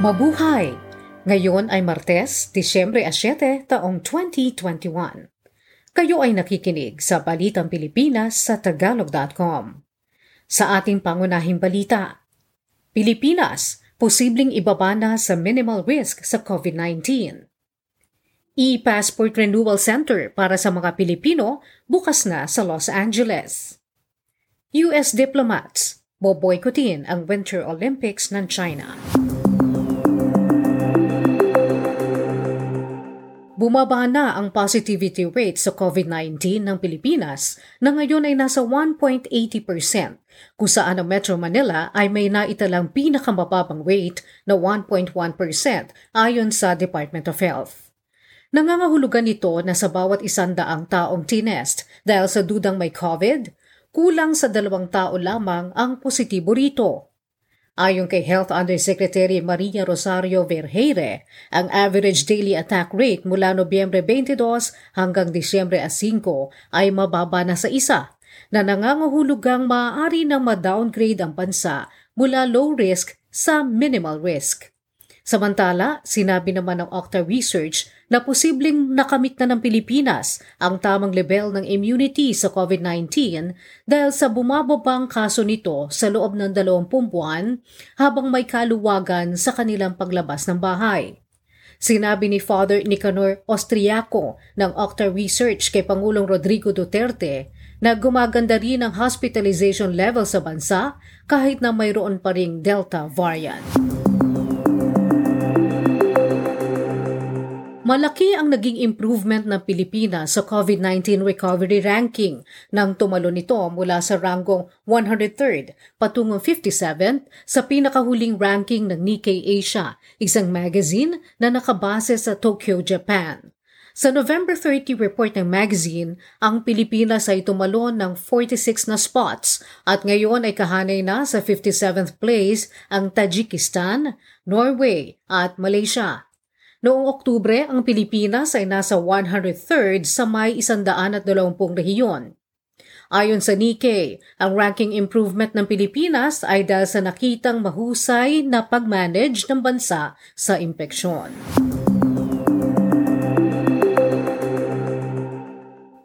Mabuhay! Ngayon ay Martes, Disyembre 7, taong 2021. Kayo ay nakikinig sa Balitang Pilipinas sa Tagalog.com. Sa ating pangunahing balita, Pilipinas, posibleng ibaba na sa minimal risk sa COVID-19. E-Passport Renewal Center para sa mga Pilipino bukas na sa Los Angeles. US diplomats boboykotin ang Winter Olympics ng China. Bumaba na ang positivity rate sa COVID-19 ng Pilipinas na ngayon ay nasa 1.80% kung saan ang Metro Manila ay may naitalang pinakamababang rate na 1.1% ayon sa Department of Health. Nangangahulugan ito na sa bawat isandaang taong tinest dahil sa dudang may COVID, kulang sa dalawang tao lamang ang positibo rito. Ayon kay Health Undersecretary Maria Rosario Verheire, ang average daily attack rate mula Nobyembre 22 hanggang Disyembre 5 ay mababa na sa isa, na nangangahulugang maaari na ma-downgrade ang bansa mula low risk sa minimal risk. Samantala, sinabi naman ng Octa Research na posibleng nakamit na ng Pilipinas ang tamang level ng immunity sa COVID-19 dahil sa bumababang kaso nito sa loob ng 20 buwan habang may kaluwagan sa kanilang paglabas ng bahay. Sinabi ni Father Nicanor Austriaco ng Octa Research kay Pangulong Rodrigo Duterte na gumaganda rin ang hospitalization level sa bansa kahit na mayroon pa ring Delta variant. Malaki ang naging improvement ng Pilipinas sa COVID-19 recovery ranking nang tumalo nito mula sa ranggong 103rd patungong 57th sa pinakahuling ranking ng Nikkei Asia, isang magazine na nakabase sa Tokyo, Japan. Sa November 30 report ng magazine, ang Pilipinas ay tumalo ng 46 na spots at ngayon ay kahanay na sa 57th place ang Tajikistan, Norway at Malaysia. Noong Oktubre, ang Pilipinas ay nasa 103rd sa may 120 rehiyon. Ayon sa Nikkei, ang ranking improvement ng Pilipinas ay dahil sa nakitang mahusay na pag-manage ng bansa sa impeksyon.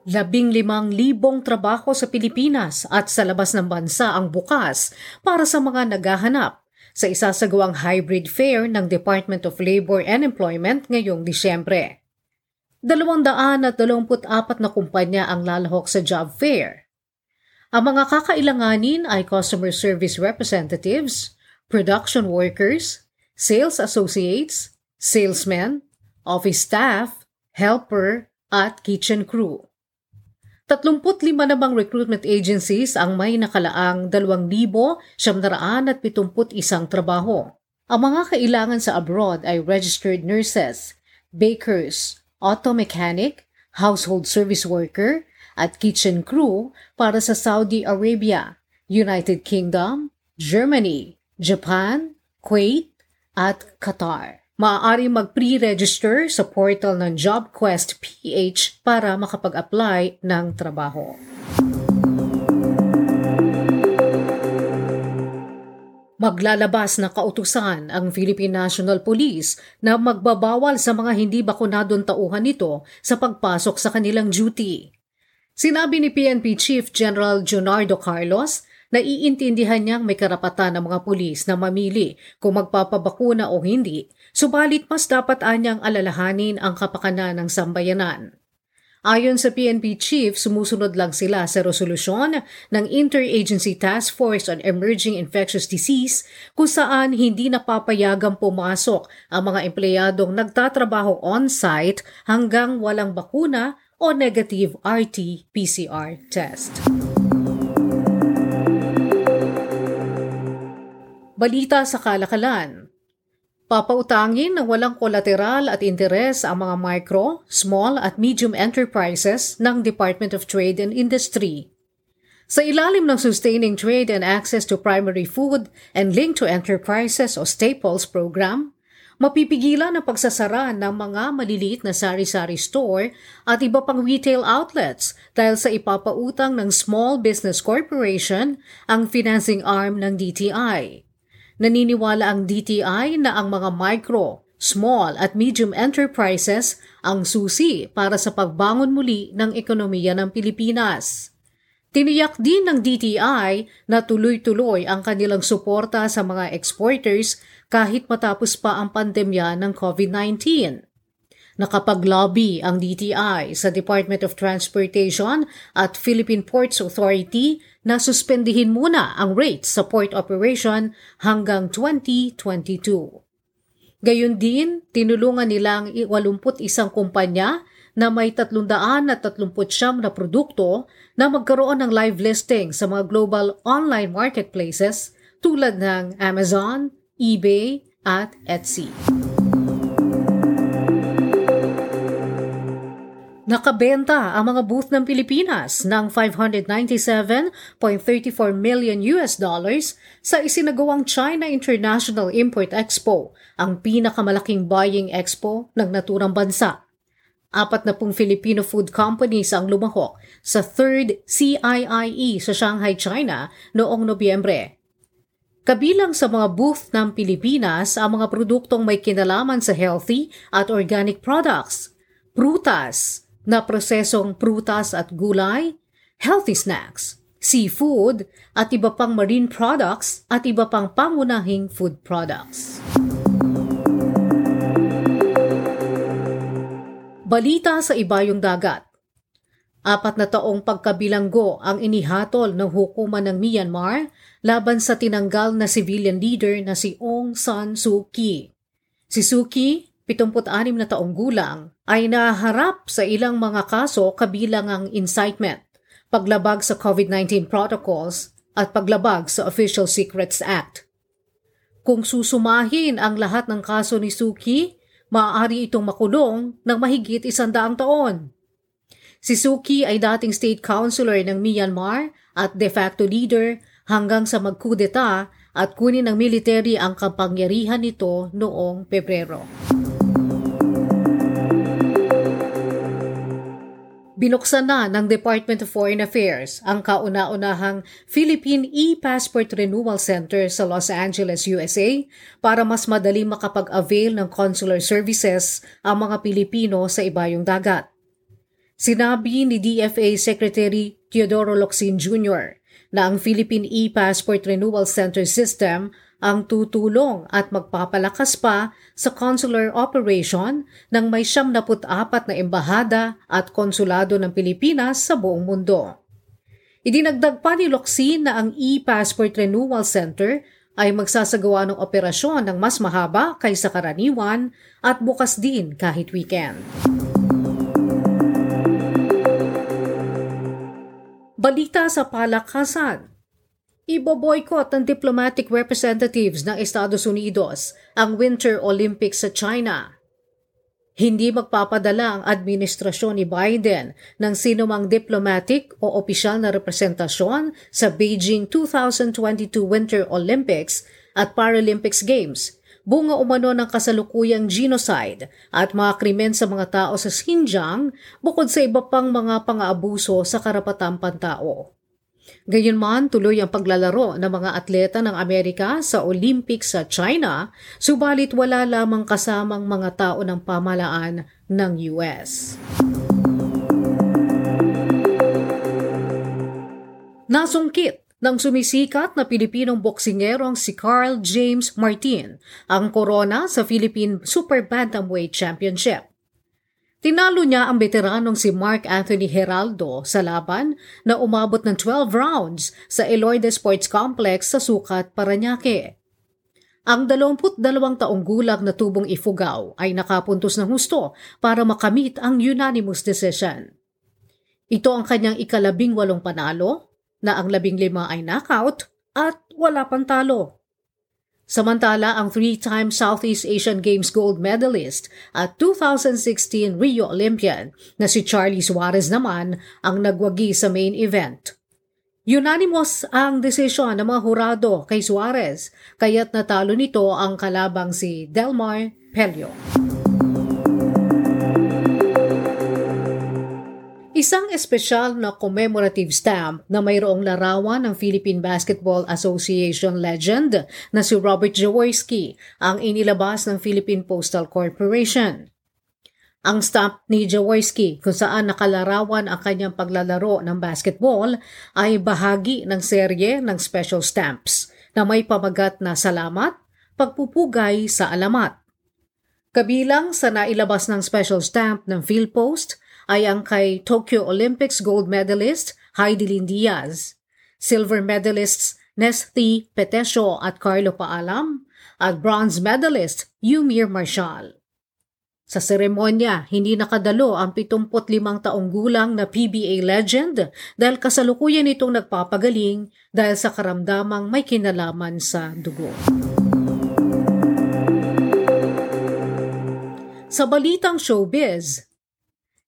Labing limang libong trabaho sa Pilipinas at sa labas ng bansa ang bukas para sa mga naghahanap sa isasagawang hybrid fair ng Department of Labor and Employment ngayong Disyembre. 224 na kumpanya ang lalahok sa job fair. Ang mga kakailanganin ay customer service representatives, production workers, sales associates, salesmen, office staff, helper, at kitchen crew. 35 namang recruitment agencies ang may nakalaang 2,771 trabaho. Ang mga kailangan sa abroad ay registered nurses, bakers, auto mechanic, household service worker, at kitchen crew para sa Saudi Arabia, United Kingdom, Germany, Japan, Kuwait, at Qatar. Maaari mag-pre-register sa portal ng JobQuest PH para makapag-apply ng trabaho. Maglalabas na kautusan ang Philippine National Police na magbabawal sa mga hindi bakunadong tauhan nito sa pagpasok sa kanilang duty. Sinabi ni PNP Chief General Junardo Carlos Naiintindihan niyang may karapatan ng mga pulis na mamili kung magpapabakuna o hindi, subalit mas dapat anyang alalahanin ang kapakanan ng sambayanan. Ayon sa PNP chief, sumusunod lang sila sa resolusyon ng Interagency Task Force on Emerging Infectious Disease kung saan hindi napapayagang pumasok ang mga empleyadong nagtatrabaho on-site hanggang walang bakuna o negative RT-PCR test. Balita sa kalakalan. Papautangin na walang kolateral at interes ang mga micro, small at medium enterprises ng Department of Trade and Industry. Sa ilalim ng Sustaining Trade and Access to Primary Food and Link to Enterprises o Staples program, mapipigilan ang pagsasara ng mga maliliit na sari-sari store at iba pang retail outlets dahil sa ipapautang ng Small Business Corporation ang financing arm ng DTI. Naniniwala ang DTI na ang mga micro, small at medium enterprises ang susi para sa pagbangon muli ng ekonomiya ng Pilipinas. Tiniyak din ng DTI na tuloy-tuloy ang kanilang suporta sa mga exporters kahit matapos pa ang pandemya ng COVID-19. Nakapag-lobby ang DTI sa Department of Transportation at Philippine Ports Authority na suspendihin muna ang rates sa port operation hanggang 2022. Gayon din, tinulungan nilang 81 kumpanya na may 339 na produkto na magkaroon ng live listing sa mga global online marketplaces tulad ng Amazon, eBay at Etsy. Nakabenta ang mga booth ng Pilipinas ng 597.34 million US dollars sa isinagawang China International Import Expo, ang pinakamalaking buying expo ng naturang bansa. Apat na pong Filipino food companies ang lumahok sa 3rd CIIE sa Shanghai, China noong Nobyembre. Kabilang sa mga booth ng Pilipinas ang mga produktong may kinalaman sa healthy at organic products, prutas, na prosesong prutas at gulay, healthy snacks, seafood, at iba pang marine products at iba pang pangunahing food products. Balita sa ibayong dagat. Apat na taong pagkabilanggo ang inihatol ng hukuman ng Myanmar laban sa tinanggal na civilian leader na si Aung San Suu Kyi. Si Suu Kyi 76 na taong gulang, ay naharap sa ilang mga kaso kabilang ang incitement, paglabag sa COVID-19 protocols at paglabag sa Official Secrets Act. Kung susumahin ang lahat ng kaso ni Suki, maaari itong makulong ng mahigit isandaang taon. Si Suki ay dating state councilor ng Myanmar at de facto leader hanggang sa magkudeta at kunin ng military ang kapangyarihan nito noong Pebrero. Binuksan na ng Department of Foreign Affairs ang kauna-unahang Philippine e-Passport Renewal Center sa Los Angeles, USA para mas madali makapag-avail ng consular services ang mga Pilipino sa ibayong dagat. Sinabi ni DFA Secretary Teodoro Locsin Jr. na ang Philippine e-Passport Renewal Center System ang tutulong at magpapalakas pa sa consular operation ng may 74 na embahada at konsulado ng Pilipinas sa buong mundo. Idinagdag pa ni Locsin na ang e-passport renewal center ay magsasagawa ng operasyon ng mas mahaba kaysa karaniwan at bukas din kahit weekend. Balita sa palakasan Ibo-boycott ng diplomatic representatives ng Estados Unidos ang Winter Olympics sa China. Hindi magpapadala ang administrasyon ni Biden ng sinumang diplomatic o opisyal na representasyon sa Beijing 2022 Winter Olympics at Paralympics Games bunga umano ng kasalukuyang genocide at mga krimen sa mga tao sa Xinjiang bukod sa iba pang mga pang-aabuso sa karapatang pantao. Gayunman, tuloy ang paglalaro ng mga atleta ng Amerika sa Olympics sa China, subalit wala lamang kasamang mga tao ng pamalaan ng US. Nasungkit ng sumisikat na Pilipinong boksingerong si Carl James Martin ang korona sa Philippine Super Bantamweight Championship. Tinalo niya ang veteranong si Mark Anthony Heraldo sa laban na umabot ng 12 rounds sa Eloide Sports Complex sa Sukat, Paranaque. Ang 22 taong gulang na tubong ifugaw ay nakapuntos ng husto para makamit ang unanimous decision. Ito ang kanyang ikalabing walong panalo, na ang labing lima ay knockout at wala pang talo. Samantala, ang three-time Southeast Asian Games gold medalist at 2016 Rio Olympian na si Charlie Suarez naman ang nagwagi sa main event. Unanimous ang desisyon ng mga hurado kay Suarez, kaya't natalo nito ang kalabang si Delmar Pelio. Isang espesyal na commemorative stamp na mayroong larawan ng Philippine Basketball Association legend na si Robert Jaworski ang inilabas ng Philippine Postal Corporation. Ang stamp ni Jaworski kung saan nakalarawan ang kanyang paglalaro ng basketball ay bahagi ng serye ng special stamps na may pamagat na salamat, pagpupugay sa alamat. Kabilang sa nailabas ng special stamp ng PhilPost ay ang kay Tokyo Olympics gold medalist Heidi Lynn Diaz, silver medalists Nesty Petesio at Carlo Paalam, at bronze medalist Yumir Marshall. Sa seremonya, hindi nakadalo ang 75 taong gulang na PBA legend dahil kasalukuyan itong nagpapagaling dahil sa karamdamang may kinalaman sa dugo. Sa balitang showbiz,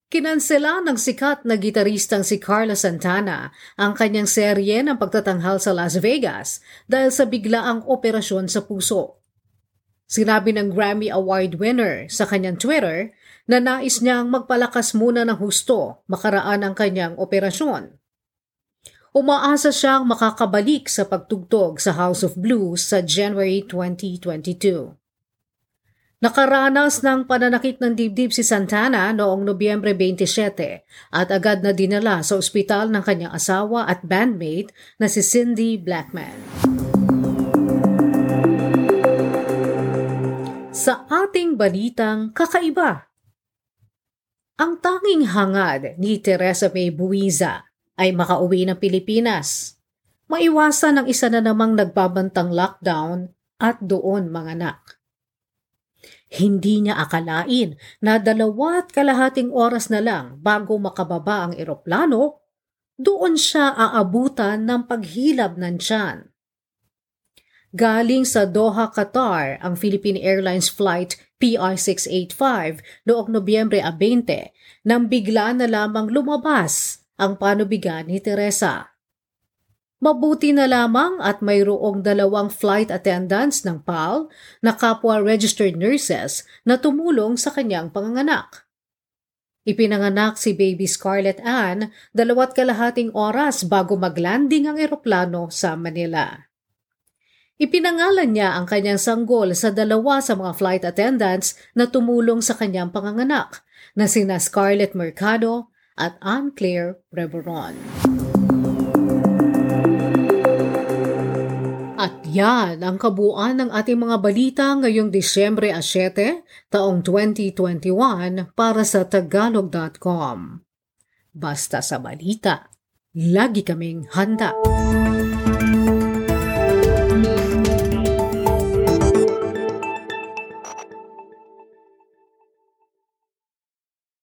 Kinansela ng sikat na gitaristang si Carla Santana ang kanyang serye ng pagtatanghal sa Las Vegas dahil sa biglaang operasyon sa puso. Sinabi ng Grammy Award winner sa kanyang Twitter na nais niyang magpalakas muna ng husto makaraan ang kanyang operasyon. Umaasa siyang makakabalik sa pagtugtog sa House of Blues sa January 2022. Nakaranas ng pananakit ng dibdib si Santana noong Nobyembre 27 at agad na dinala sa ospital ng kanyang asawa at bandmate na si Cindy Blackman. Sa ating balitang kakaiba, ang tanging hangad ni Teresa May Buiza ay makauwi ng Pilipinas. Maiwasan ang isa na namang nagbabantang lockdown at doon manganak. Hindi niya akalain na dalawat kalahating oras na lang bago makababa ang eroplano, doon siya aabutan ng paghilab ng tiyan. Galing sa Doha, Qatar ang Philippine Airlines Flight PI-685 noong Nobyembre 20 nang bigla na lamang lumabas ang panubigan ni Teresa. Mabuti na lamang at mayroong dalawang flight attendants ng PAL na kapwa registered nurses na tumulong sa kanyang panganganak. Ipinanganak si baby Scarlett Ann dalawat kalahating oras bago maglanding ang eroplano sa Manila. Ipinangalan niya ang kanyang sanggol sa dalawa sa mga flight attendants na tumulong sa kanyang panganganak na sina Scarlett Mercado at Anne Claire Reveron. Yan ang kabuuan ng ating mga balita ngayong Disyembre 7, taong 2021 para sa tagalog.com. Basta sa balita, lagi kaming handa.